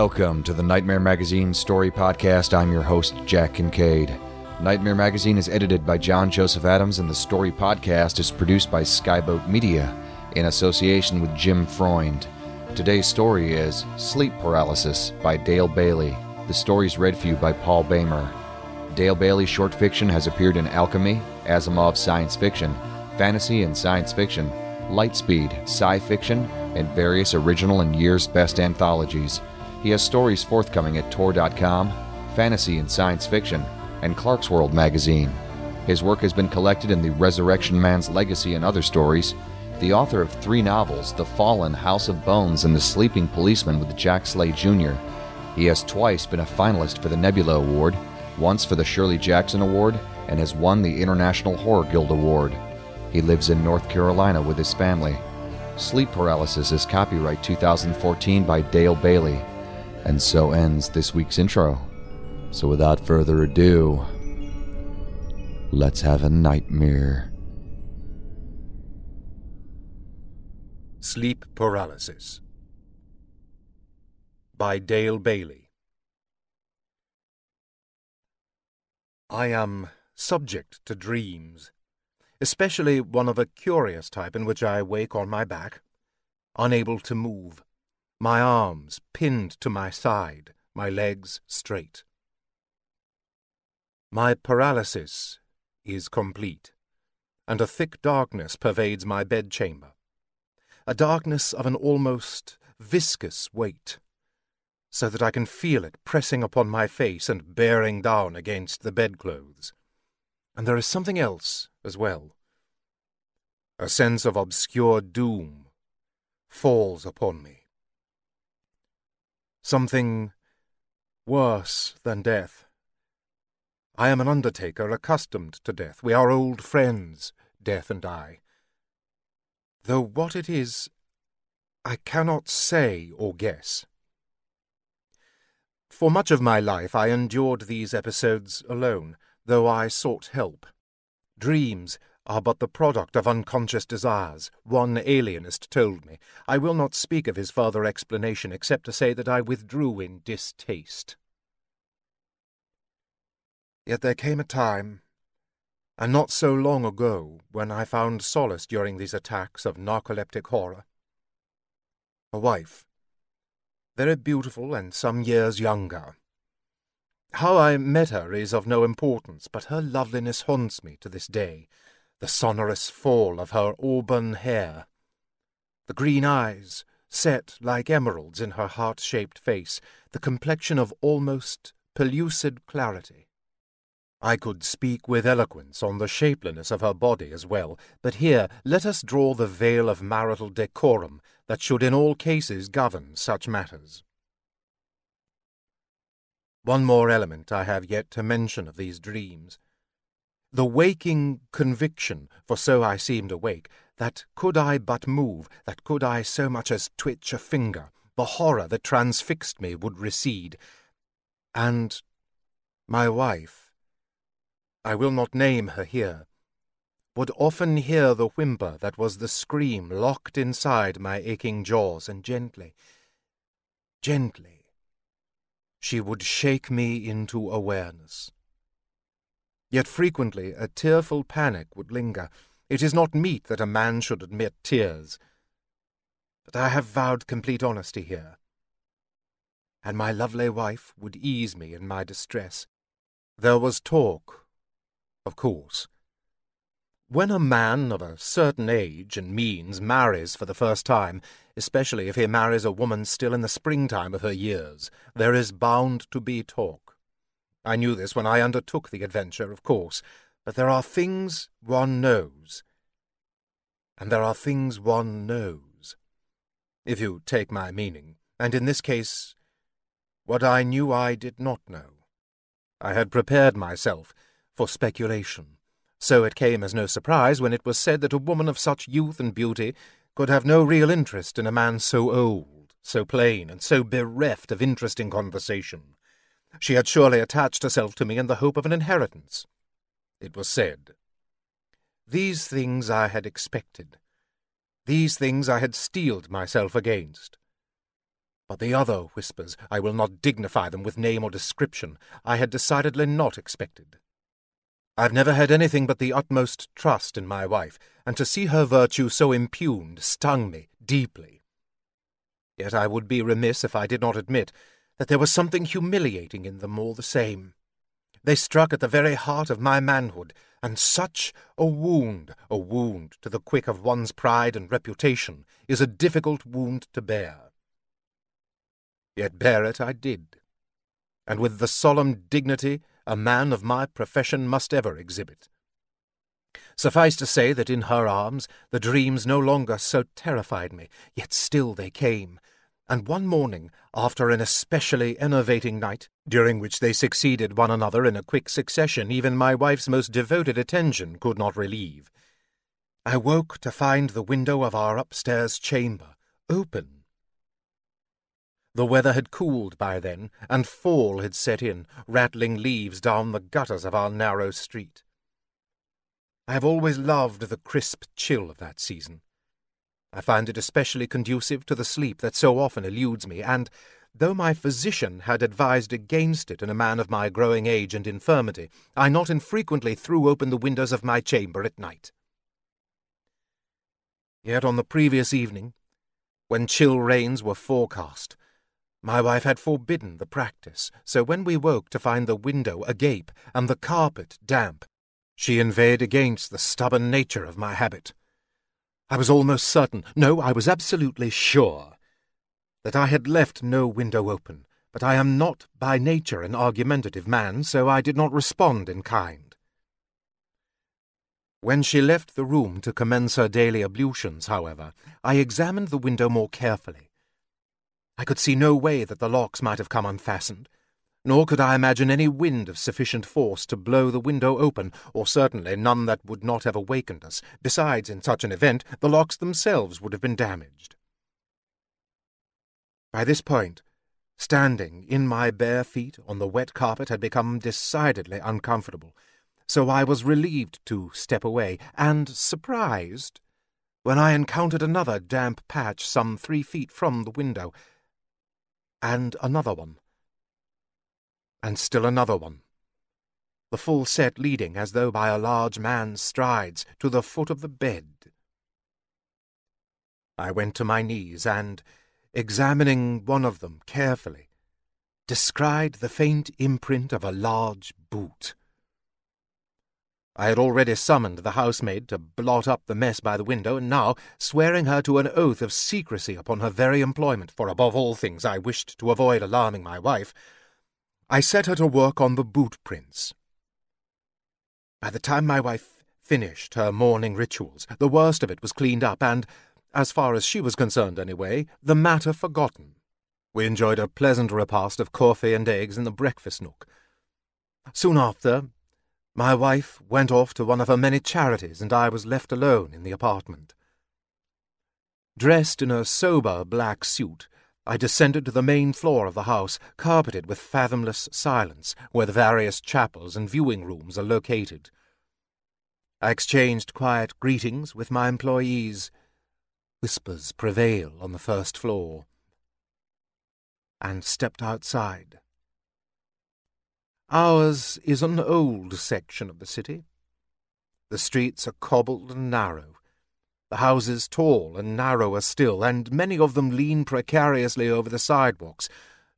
Welcome to the Nightmare Magazine Story Podcast. I'm your host, Jack Kincaid. Nightmare Magazine is edited by John Joseph Adams, and the Story Podcast is produced by Skyboat Media in association with Jim Freund. Today's story is Sleep Paralysis by Dale Bailey. The story is read for you by Paul Boehmer. Dale Bailey's short fiction has appeared in Alchemy, Asimov science fiction, fantasy and science fiction, Lightspeed, sci fiction, and various original and year's best anthologies. He has stories forthcoming at Tor.com, Fantasy and Science Fiction, and Clarkesworld magazine. His work has been collected in The Resurrection Man's Legacy and Other Stories. The author of three novels, The Fallen, House of Bones, and The Sleeping Policeman with Jack Slay Jr. He has twice been a finalist for the Nebula Award, once for the Shirley Jackson Award, and has won the International Horror Guild Award. He lives in North Carolina with his family. Sleep Paralysis is copyright 2014 by Dale Bailey. And so ends this week's intro. So without further ado, let's have a nightmare. Sleep Paralysis by Dale Bailey. I am subject to dreams, especially one of a curious type in which I wake on my back, unable to move, my arms pinned to my side, my legs straight. My paralysis is complete, and a thick darkness pervades my bedchamber, a darkness of an almost viscous weight, so that I can feel it pressing upon my face and bearing down against the bedclothes. And there is something else as well. A sense of obscure doom falls upon me. Something worse than death. I am an undertaker accustomed to death. We are old friends, death and I. Though what it is, I cannot say or guess. For much of my life I endured these episodes alone, though I sought help. Dreams are but the product of unconscious desires, one alienist told me. I will not speak of his further explanation except to say that I withdrew in distaste. Yet there came a time, and not so long ago, when I found solace during these attacks of narcoleptic horror. A wife, very beautiful and some years younger. How I met her is of no importance, but her loveliness haunts me to this day, the sonorous fall of her auburn hair, the green eyes set like emeralds in her heart-shaped face, the complexion of almost pellucid clarity. I could speak with eloquence on the shapeliness of her body as well, but here let us draw the veil of marital decorum that should in all cases govern such matters. One more element I have yet to mention of these dreams. The waking conviction, for so I seemed awake, that could I but move, that could I so much as twitch a finger, the horror that transfixed me would recede. And my wife, I will not name her here, would often hear the whimper that was the scream locked inside my aching jaws, and gently, gently, she would shake me into awareness. Yet frequently a tearful panic would linger. It is not meet that a man should admit tears. But I have vowed complete honesty here, and my lovely wife would ease me in my distress. There was talk, of course. When a man of a certain age and means marries for the first time, especially if he marries a woman still in the springtime of her years, there is bound to be talk. I knew this when I undertook the adventure, of course, but there are things one knows, and there are things one knows, if you take my meaning, and in this case, what I knew I did not know. I had prepared myself for speculation, so it came as no surprise when it was said that a woman of such youth and beauty could have no real interest in a man so old, so plain, and so bereft of interesting conversation. She had surely attached herself to me in the hope of an inheritance. It was said. These things I had expected. These things I had steeled myself against. But the other whispers, I will not dignify them with name or description, I had decidedly not expected. I've never had anything but the utmost trust in my wife, and to see her virtue so impugned stung me deeply. Yet I would be remiss if I did not admit that there was something humiliating in them all the same. They struck at the very heart of my manhood, and such a wound, a wound to the quick of one's pride and reputation, is a difficult wound to bear. Yet bear it I did, and with the solemn dignity a man of my profession must ever exhibit. Suffice to say that in her arms the dreams no longer so terrified me, yet still they came, and one morning, after an especially enervating night, during which they succeeded one another in a quick succession even my wife's most devoted attention could not relieve, I woke to find the window of our upstairs chamber open the weather had cooled by then, and fall had set in, rattling leaves down the gutters of our narrow street. I have always loved the crisp chill of that season. I find it especially conducive to the sleep that so often eludes me, and, though my physician had advised against it in a man of my growing age and infirmity, I not infrequently threw open the windows of my chamber at night. Yet on the previous evening, when chill rains were forecast, my wife had forbidden the practice, so when we woke to find the window agape and the carpet damp, she inveighed against the stubborn nature of my habit. I was almost certain, no, I was absolutely sure, that I had left no window open, but I am not by nature an argumentative man, so I did not respond in kind. When she left the room to commence her daily ablutions, however, I examined the window more carefully. I could see no way that the locks might have come unfastened, nor could I imagine any wind of sufficient force to blow the window open, or certainly none that would not have awakened us. Besides, in such an event, the locks themselves would have been damaged. By this point, standing in my bare feet on the wet carpet had become decidedly uncomfortable, so I was relieved to step away, and surprised when I encountered another damp patch some three feet from the window and another one, and still another one, the full set leading as though by a large man's strides to the foot of the bed. I went to my knees and, examining one of them carefully, descried the faint imprint of a large boot. I had already summoned the housemaid to blot up the mess by the window, and now, swearing her to an oath of secrecy upon her very employment, for above all things I wished to avoid alarming my wife, I set her to work on the boot prints. By the time my wife finished her morning rituals, the worst of it was cleaned up, and, as far as she was concerned anyway, the matter forgotten. We enjoyed a pleasant repast of coffee and eggs in the breakfast nook. Soon after, My wife went off to one of her many charities, and I was left alone in the apartment. Dressed in a sober black suit, I descended to the main floor of the house, carpeted with fathomless silence, where the various chapels and viewing rooms are located. I exchanged quiet greetings with my employees. Whispers prevail on the first floor. And stepped outside. Ours is an old section of the city. The streets are cobbled and narrow, the houses tall and narrower still, and many of them lean precariously over the sidewalks,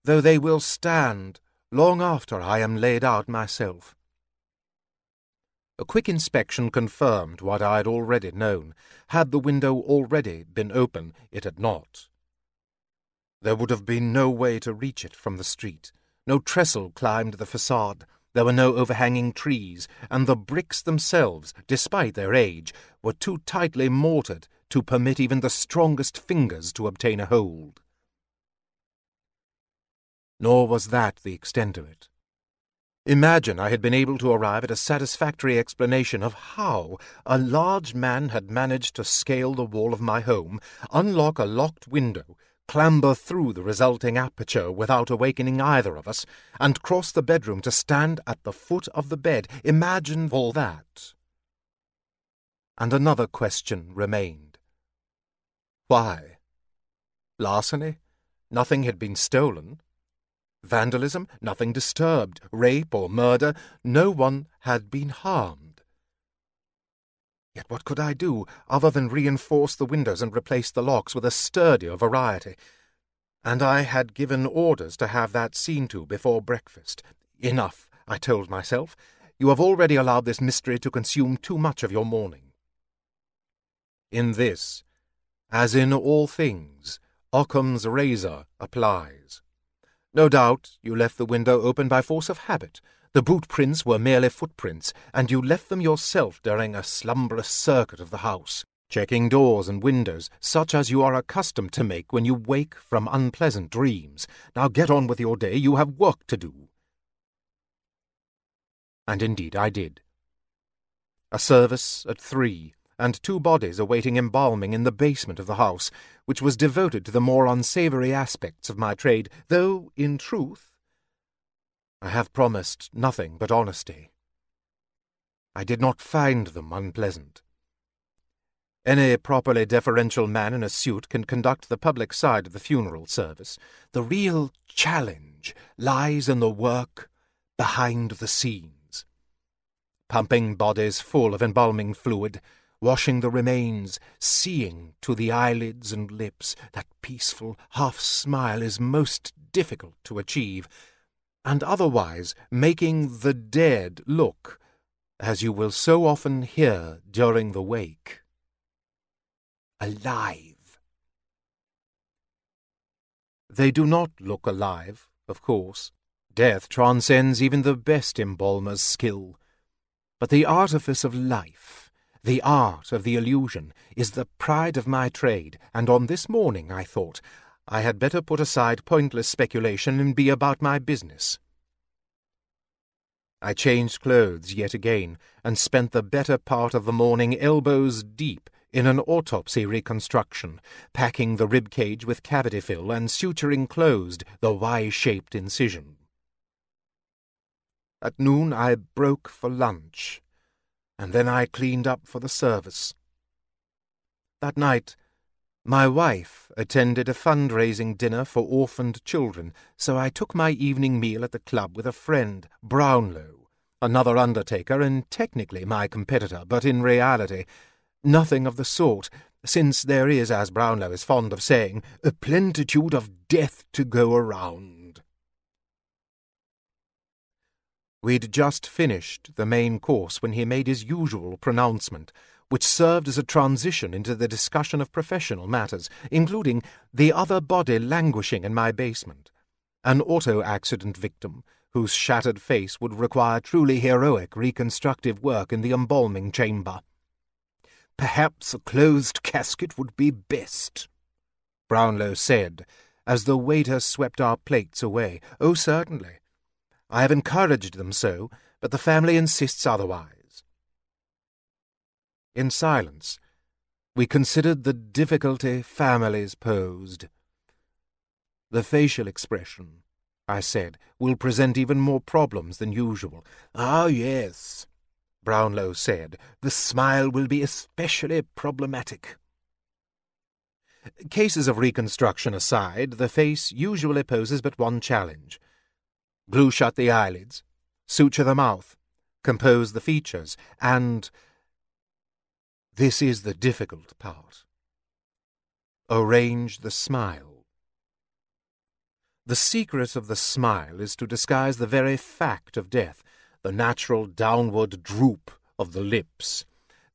though they will stand long after I am laid out myself. A quick inspection confirmed what I had already known. Had the window already been open, it had not. There would have been no way to reach it from the street. No trestle climbed the facade. There were no overhanging trees, and the bricks themselves, despite their age, were too tightly mortared to permit even the strongest fingers to obtain a hold. Nor was that the extent of it. Imagine I had been able to arrive at a satisfactory explanation of how a large man had managed to scale the wall of my home, unlock a locked window, clamber through the resulting aperture without awakening either of us, and cross the bedroom to stand at the foot of the bed. Imagine all that. And another question remained. Why? Larceny? Nothing had been stolen. Vandalism? Nothing disturbed. Rape or murder? No one had been harmed. Yet what could I do, other than reinforce the windows and replace the locks with a sturdier variety? And I had given orders to have that seen to before breakfast. Enough, I told myself. You have already allowed this mystery to consume too much of your morning. In this, as in all things, Occam's razor applies. No doubt you left the window open by force of habit, the boot prints were merely footprints, and you left them yourself during a slumberous circuit of the house, checking doors and windows, such as you are accustomed to make when you wake from unpleasant dreams. Now get on with your day, you have work to do. And indeed I did. A service at three, and two bodies awaiting embalming in the basement of the house, which was devoted to the more unsavoury aspects of my trade, though, in truth, I have promised nothing but honesty. I did not find them unpleasant. Any properly deferential man in a suit can conduct the public side of the funeral service. The real challenge lies in the work behind the scenes. Pumping bodies full of embalming fluid, washing the remains, seeing to the eyelids and lips, that peaceful half smile is most difficult to achieve and otherwise making the dead look, as you will so often hear during the wake, alive. They do not look alive, of course. Death transcends even the best embalmer's skill. But the artifice of life, the art of the illusion, is the pride of my trade, and on this morning, I thought, I had better put aside pointless speculation and be about my business. I changed clothes yet again, and spent the better part of the morning elbows deep in an autopsy reconstruction, packing the rib cage with cavity fill and suturing closed the Y-shaped incision. At noon I broke for lunch, and then I cleaned up for the service. That night my wife attended a fundraising dinner for orphaned children, so I took my evening meal at the club with a friend, Brownlow, another undertaker and technically my competitor, but in reality nothing of the sort, since there is, as Brownlow is fond of saying, a plentitude of death to go around. We'd just finished the main course when he made his usual pronouncement, which served as a transition into the discussion of professional matters, including the other body languishing in my basement, an auto accident victim whose shattered face would require truly heroic reconstructive work in the embalming chamber. Perhaps a closed casket would be best, Brownlow said, as the waiter swept our plates away. Oh, certainly. I have encouraged them so, but the family insists otherwise. In silence, we considered the difficulty families posed. The facial expression, I said, will present even more problems than usual. Ah, yes, Brownlow said, the smile will be especially problematic. Cases of reconstruction aside, the face usually poses but one challenge. Glue shut the eyelids, suture the mouth, compose the features, and this is the difficult part. Arrange the smile. The secret of the smile is to disguise the very fact of death, the natural downward droop of the lips.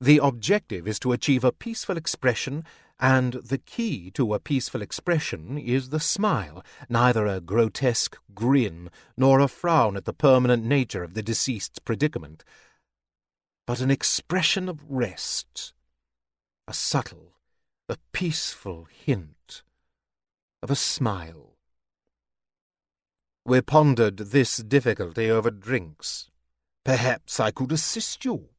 The objective is to achieve a peaceful expression, and the key to a peaceful expression is the smile, neither a grotesque grin nor a frown at the permanent nature of the deceased's predicament but an expression of rest, a subtle, a peaceful hint of a smile. We pondered this difficulty over drinks. Perhaps I could assist you,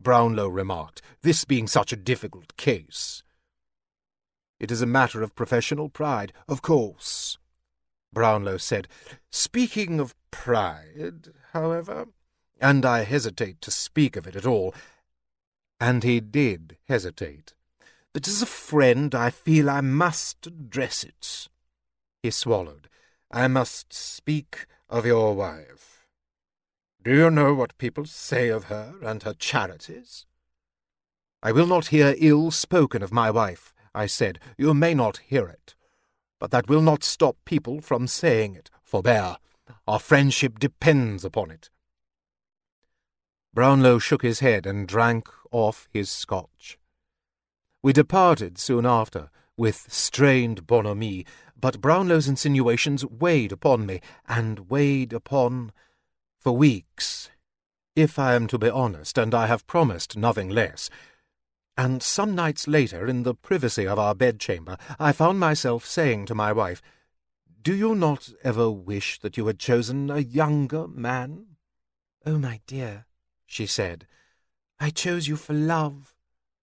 Brownlow remarked, this being such a difficult case. It is a matter of professional pride, of course, Brownlow said. Speaking of pride, however, and I hesitate to speak of it at all. And he did hesitate. But as a friend, I feel I must address it. He swallowed. I must speak of your wife. Do you know what people say of her and her charities? I will not hear ill spoken of my wife, I said. You may not hear it. But that will not stop people from saying it. Forbear. Our friendship depends upon it. Brownlow shook his head and drank off his scotch. We departed soon after, with strained bonhomie, but Brownlow's insinuations weighed upon me, and weighed upon for weeks, if I am to be honest, and I have promised nothing less. And some nights later, in the privacy of our bedchamber, I found myself saying to my wife, Do you not ever wish that you had chosen a younger man? Oh, my dear, she said. I chose you for love,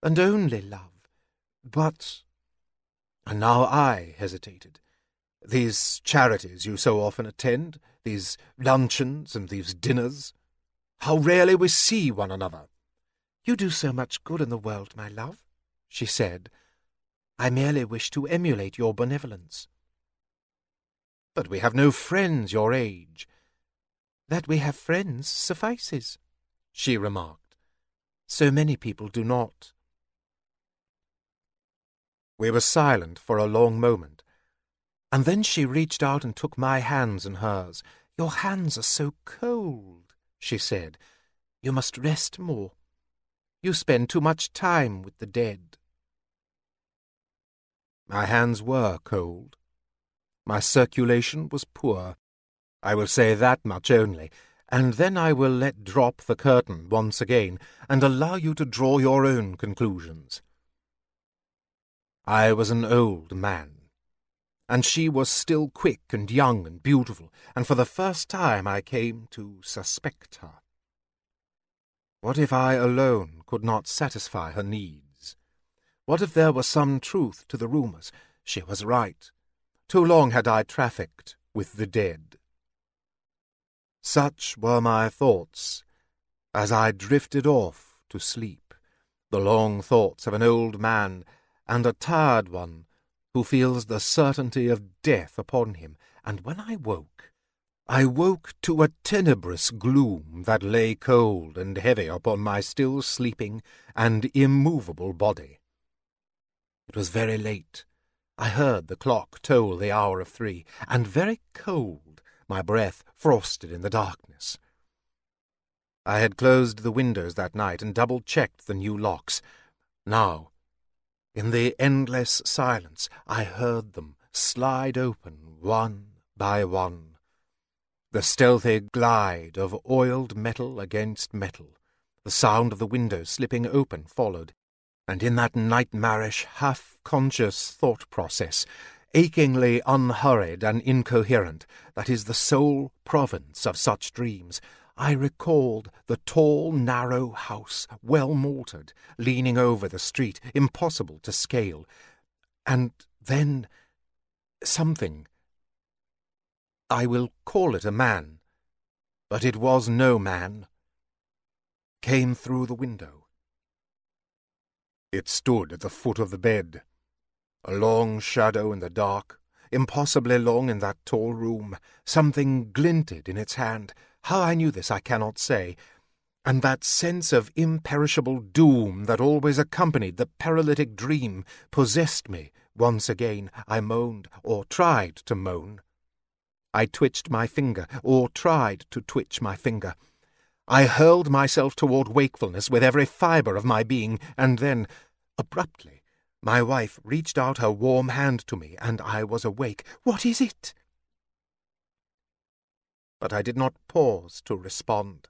and only love. But. And now I hesitated. These charities you so often attend, these luncheons and these dinners, how rarely we see one another. You do so much good in the world, my love, she said. I merely wish to emulate your benevolence. But we have no friends your age. That we have friends suffices she remarked. So many people do not. We were silent for a long moment, and then she reached out and took my hands in hers. Your hands are so cold, she said. You must rest more. You spend too much time with the dead. My hands were cold. My circulation was poor. I will say that much only and then I will let drop the curtain once again and allow you to draw your own conclusions. I was an old man, and she was still quick and young and beautiful, and for the first time I came to suspect her. What if I alone could not satisfy her needs? What if there were some truth to the rumours? She was right. Too long had I trafficked with the dead. Such were my thoughts as I drifted off to sleep, the long thoughts of an old man and a tired one who feels the certainty of death upon him, and when I woke, I woke to a tenebrous gloom that lay cold and heavy upon my still sleeping and immovable body. It was very late. I heard the clock toll the hour of three, and very cold my breath frosted in the darkness. I had closed the windows that night and double-checked the new locks. Now, in the endless silence, I heard them slide open one by one. The stealthy glide of oiled metal against metal, the sound of the windows slipping open followed, and in that nightmarish, half-conscious thought process, achingly unhurried and incoherent, that is the sole province of such dreams, I recalled the tall, narrow house, well mortared, leaning over the street, impossible to scale. And then something. I will call it a man, but it was no man. Came through the window. It stood at the foot of the bed, a long shadow in the dark, impossibly long in that tall room. Something glinted in its hand. How I knew this I cannot say. And that sense of imperishable doom that always accompanied the paralytic dream possessed me once again. I moaned, or tried to moan. I twitched my finger, or tried to twitch my finger. I hurled myself toward wakefulness with every fibre of my being, and then, abruptly, my wife reached out her warm hand to me, and I was awake. What is it? But I did not pause to respond.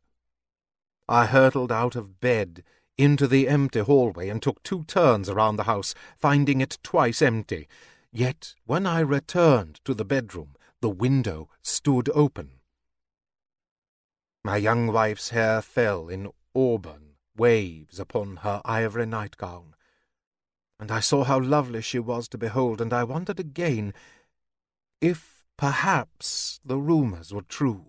I hurtled out of bed into the empty hallway and took two turns around the house, finding it twice empty. Yet when I returned to the bedroom, the window stood open. My young wife's hair fell in auburn waves upon her ivory nightgown and I saw how lovely she was to behold, and I wondered again if perhaps the rumours were true.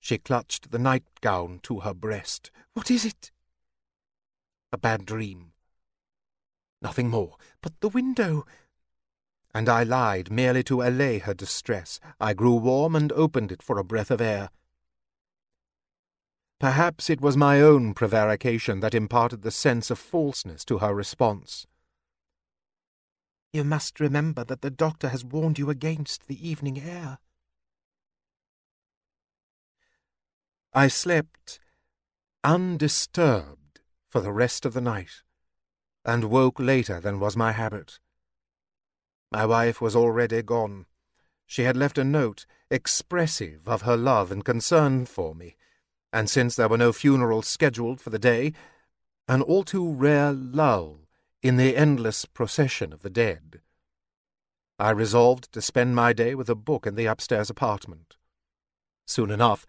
She clutched the nightgown to her breast. What is it? A bad dream. Nothing more. But the window. And I lied merely to allay her distress. I grew warm and opened it for a breath of air. Perhaps it was my own prevarication that imparted the sense of falseness to her response. You must remember that the doctor has warned you against the evening air. I slept undisturbed for the rest of the night, and woke later than was my habit. My wife was already gone. She had left a note expressive of her love and concern for me, and since there were no funerals scheduled for the day, an all too rare lull in the endless procession of the dead. I resolved to spend my day with a book in the upstairs apartment. Soon enough,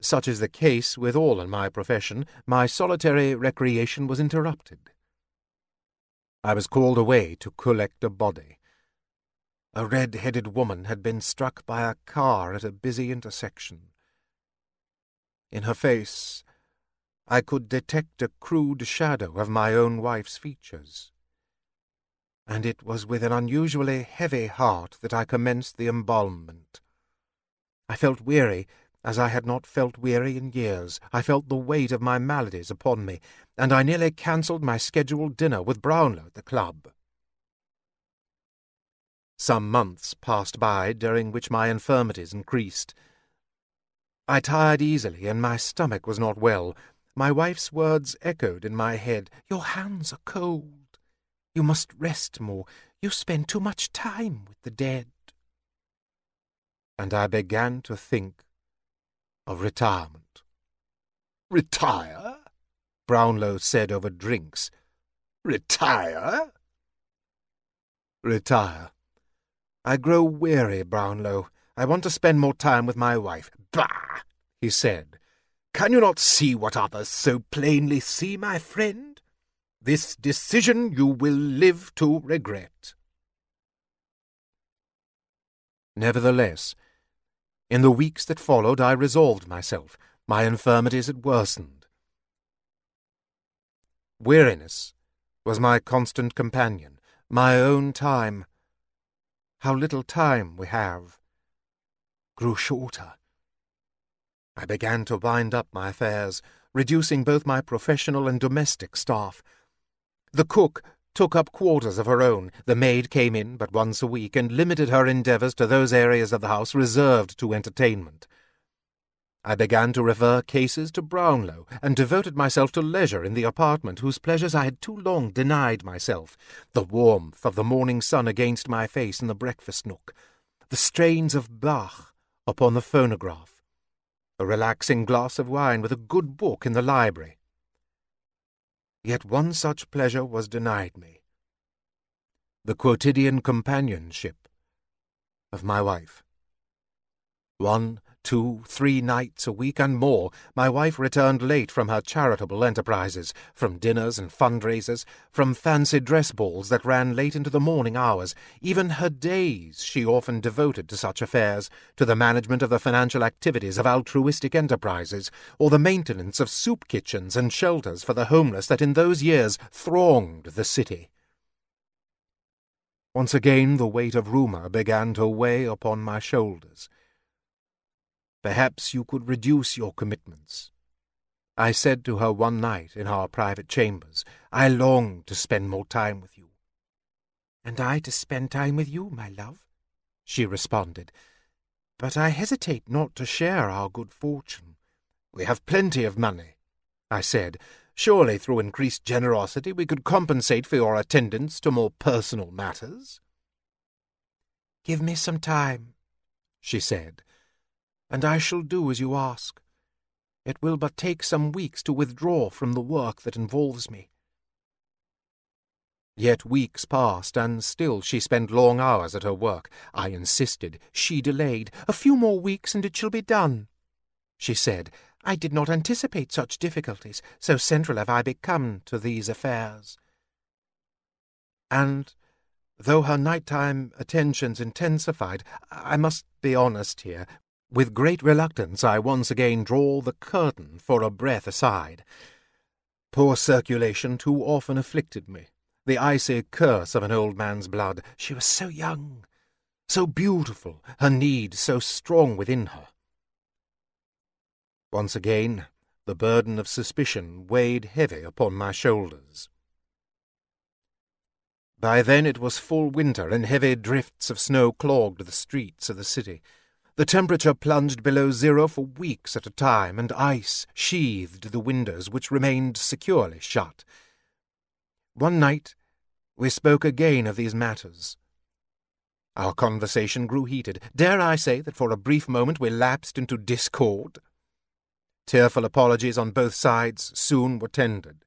such is the case with all in my profession, my solitary recreation was interrupted. I was called away to collect a body. A red-headed woman had been struck by a car at a busy intersection. In her face, I could detect a crude shadow of my own wife's features. And it was with an unusually heavy heart that I commenced the embalmment. I felt weary as I had not felt weary in years. I felt the weight of my maladies upon me, and I nearly cancelled my scheduled dinner with Brownlow at the club. Some months passed by, during which my infirmities increased. I tired easily, and my stomach was not well. My wife's words echoed in my head. Your hands are cold. You must rest more. You spend too much time with the dead. And I began to think of retirement. Retire? Brownlow said over drinks. Retire? Retire. I grow weary, Brownlow. I want to spend more time with my wife. Bah! he said. Can you not see what others so plainly see, my friend? This decision you will live to regret. Nevertheless, in the weeks that followed, I resolved myself. My infirmities had worsened. Weariness was my constant companion, my own time. How little time we have grew shorter. I began to wind up my affairs, reducing both my professional and domestic staff. The cook took up quarters of her own, the maid came in but once a week, and limited her endeavours to those areas of the house reserved to entertainment. I began to refer cases to Brownlow, and devoted myself to leisure in the apartment whose pleasures I had too long denied myself, the warmth of the morning sun against my face in the breakfast nook, the strains of Bach upon the phonograph, a relaxing glass of wine with a good book in the library. Yet one such pleasure was denied me the quotidian companionship of my wife. One two, three nights a week and more, my wife returned late from her charitable enterprises, from dinners and fundraisers, from fancy dress balls that ran late into the morning hours. Even her days she often devoted to such affairs, to the management of the financial activities of altruistic enterprises, or the maintenance of soup kitchens and shelters for the homeless that in those years thronged the city. Once again the weight of rumour began to weigh upon my shoulders. Perhaps you could reduce your commitments. I said to her one night in our private chambers, I long to spend more time with you. And I to spend time with you, my love, she responded. But I hesitate not to share our good fortune. We have plenty of money, I said. Surely through increased generosity we could compensate for your attendance to more personal matters. Give me some time, she said and I shall do as you ask. It will but take some weeks to withdraw from the work that involves me. Yet weeks passed, and still she spent long hours at her work. I insisted. She delayed. A few more weeks, and it shall be done, she said. I did not anticipate such difficulties, so central have I become to these affairs. And though her night-time attentions intensified, I must be honest here, with great reluctance, I once again draw the curtain for a breath aside. Poor circulation too often afflicted me. The icy curse of an old man's blood. She was so young, so beautiful, her need so strong within her. Once again, the burden of suspicion weighed heavy upon my shoulders. By then it was full winter, and heavy drifts of snow clogged the streets of the city. The temperature plunged below zero for weeks at a time, and ice sheathed the windows, which remained securely shut. One night we spoke again of these matters. Our conversation grew heated. Dare I say that for a brief moment we lapsed into discord? Tearful apologies on both sides soon were tendered.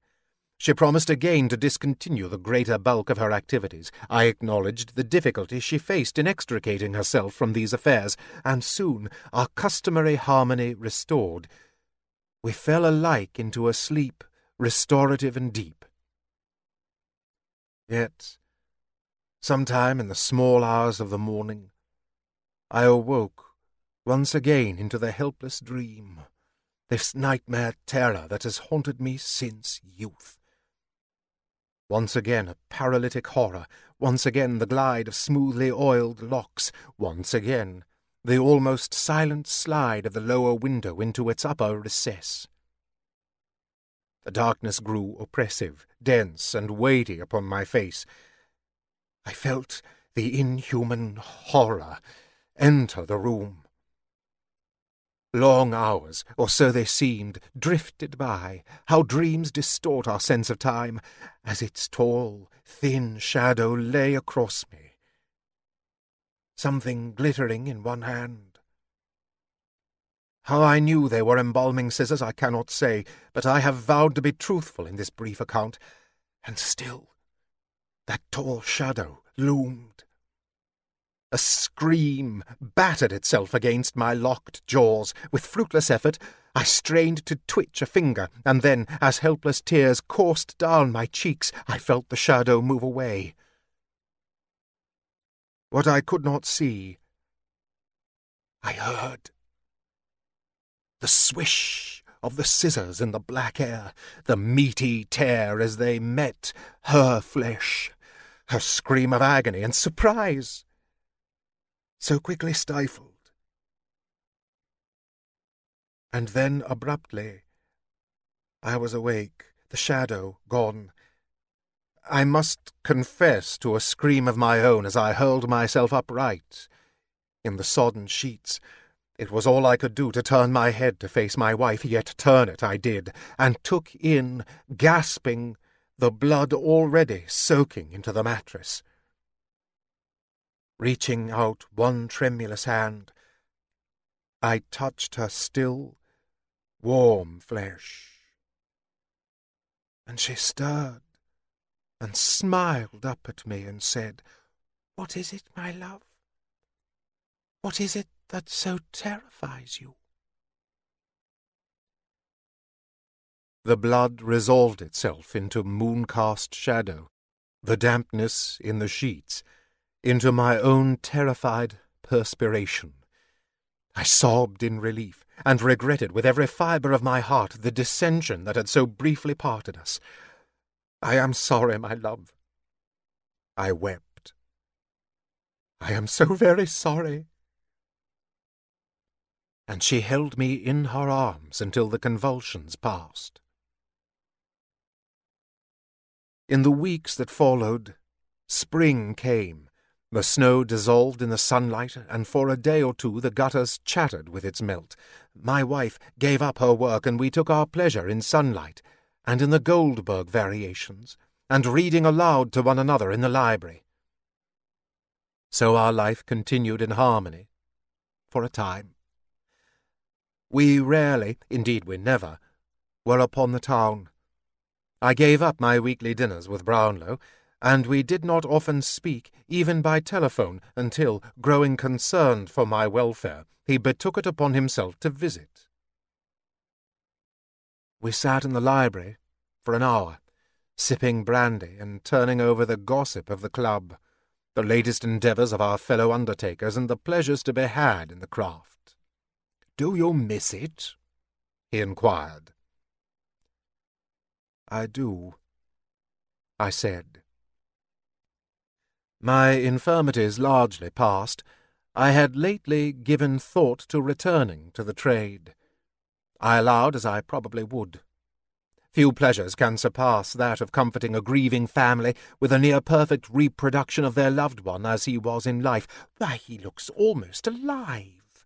She promised again to discontinue the greater bulk of her activities. I acknowledged the difficulty she faced in extricating herself from these affairs, and soon, our customary harmony restored, we fell alike into a sleep restorative and deep. Yet, sometime in the small hours of the morning, I awoke once again into the helpless dream, this nightmare terror that has haunted me since youth. Once again a paralytic horror, once again the glide of smoothly oiled locks, once again the almost silent slide of the lower window into its upper recess. The darkness grew oppressive, dense, and weighty upon my face. I felt the inhuman horror enter the room. Long hours, or so they seemed, drifted by. How dreams distort our sense of time, as its tall, thin shadow lay across me. Something glittering in one hand. How I knew they were embalming scissors I cannot say, but I have vowed to be truthful in this brief account, and still that tall shadow loomed a scream battered itself against my locked jaws. With fruitless effort, I strained to twitch a finger, and then, as helpless tears coursed down my cheeks, I felt the shadow move away. What I could not see, I heard. The swish of the scissors in the black air, the meaty tear as they met her flesh, her scream of agony and surprise so quickly stifled. And then abruptly I was awake, the shadow gone. I must confess to a scream of my own as I hurled myself upright in the sodden sheets. It was all I could do to turn my head to face my wife, yet turn it I did, and took in, gasping, the blood already soaking into the mattress. Reaching out one tremulous hand, I touched her still, warm flesh. And she stirred and smiled up at me and said, What is it, my love? What is it that so terrifies you? The blood resolved itself into mooncast shadow, the dampness in the sheets, into my own terrified perspiration. I sobbed in relief, and regretted with every fibre of my heart the dissension that had so briefly parted us. I am sorry, my love. I wept. I am so very sorry. And she held me in her arms until the convulsions passed. In the weeks that followed, spring came. The snow dissolved in the sunlight, and for a day or two the gutters chattered with its melt. My wife gave up her work, and we took our pleasure in sunlight, and in the Goldberg variations, and reading aloud to one another in the library. So our life continued in harmony, for a time. We rarely, indeed we never, were upon the town I gave up my weekly dinners with Brownlow, and we did not often speak, even by telephone, until, growing concerned for my welfare, he betook it upon himself to visit. We sat in the library for an hour, sipping brandy and turning over the gossip of the club, the latest endeavours of our fellow undertakers, and the pleasures to be had in the craft. Do you miss it? he inquired. I do, I said. My infirmities largely past, I had lately given thought to returning to the trade. I allowed, as I probably would. Few pleasures can surpass that of comforting a grieving family with a near perfect reproduction of their loved one as he was in life. Why, he looks almost alive.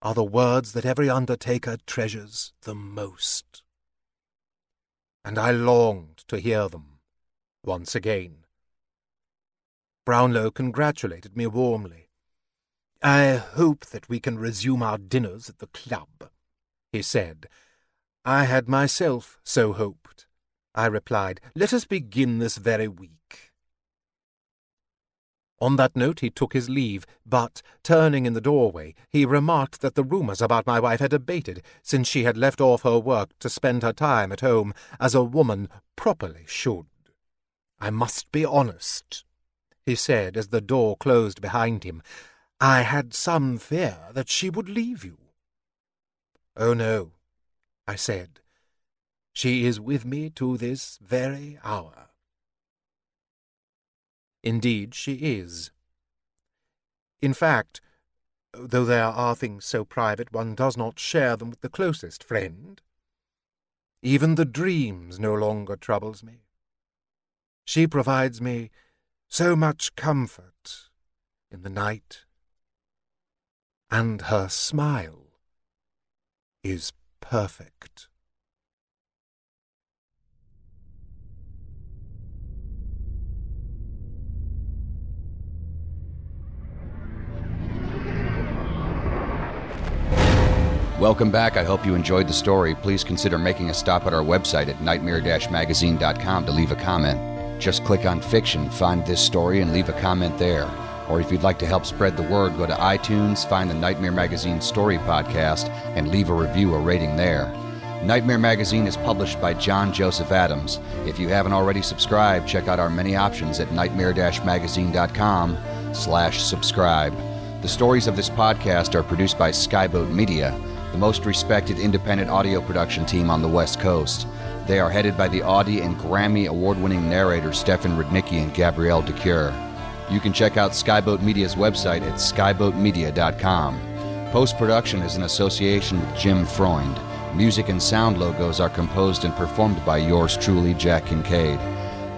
Are the words that every undertaker treasures the most and I longed to hear them once again. Brownlow congratulated me warmly. I hope that we can resume our dinners at the club, he said. I had myself so hoped. I replied, Let us begin this very week. On that note he took his leave, but, turning in the doorway, he remarked that the rumours about my wife had abated since she had left off her work to spend her time at home as a woman properly should. I must be honest, he said as the door closed behind him. I had some fear that she would leave you. Oh, no, I said. She is with me to this very hour. Indeed, she is. In fact, though there are things so private one does not share them with the closest friend, even the dreams no longer troubles me. She provides me so much comfort in the night, and her smile is perfect. Welcome back. I hope you enjoyed the story. Please consider making a stop at our website at nightmare-magazine.com to leave a comment. Just click on fiction, find this story, and leave a comment there. Or if you'd like to help spread the word, go to iTunes, find the Nightmare Magazine Story Podcast, and leave a review or rating there. Nightmare Magazine is published by John Joseph Adams. If you haven't already subscribed, check out our many options at nightmare-magazine.com slash subscribe. The stories of this podcast are produced by Skyboat Media the most respected independent audio production team on the West Coast. They are headed by the Audie and Grammy award winning narrators Stefan Rudnicki and Gabrielle de Cuir. You can check out Skyboat Media's website at skyboatmedia.com. Post production is in association with Jim Freund. Music and sound logos are composed and performed by yours truly, Jack Kincaid.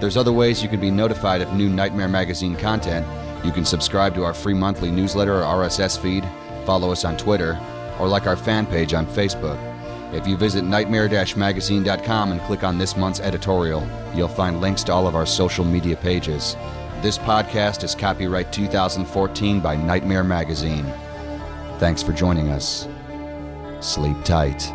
There's other ways you can be notified of new Nightmare Magazine content. You can subscribe to our free monthly newsletter or RSS feed, follow us on Twitter, or like our fan page on Facebook. If you visit nightmare-magazine.com and click on this month's editorial, you'll find links to all of our social media pages. This podcast is copyright 2014 by Nightmare Magazine. Thanks for joining us. Sleep tight.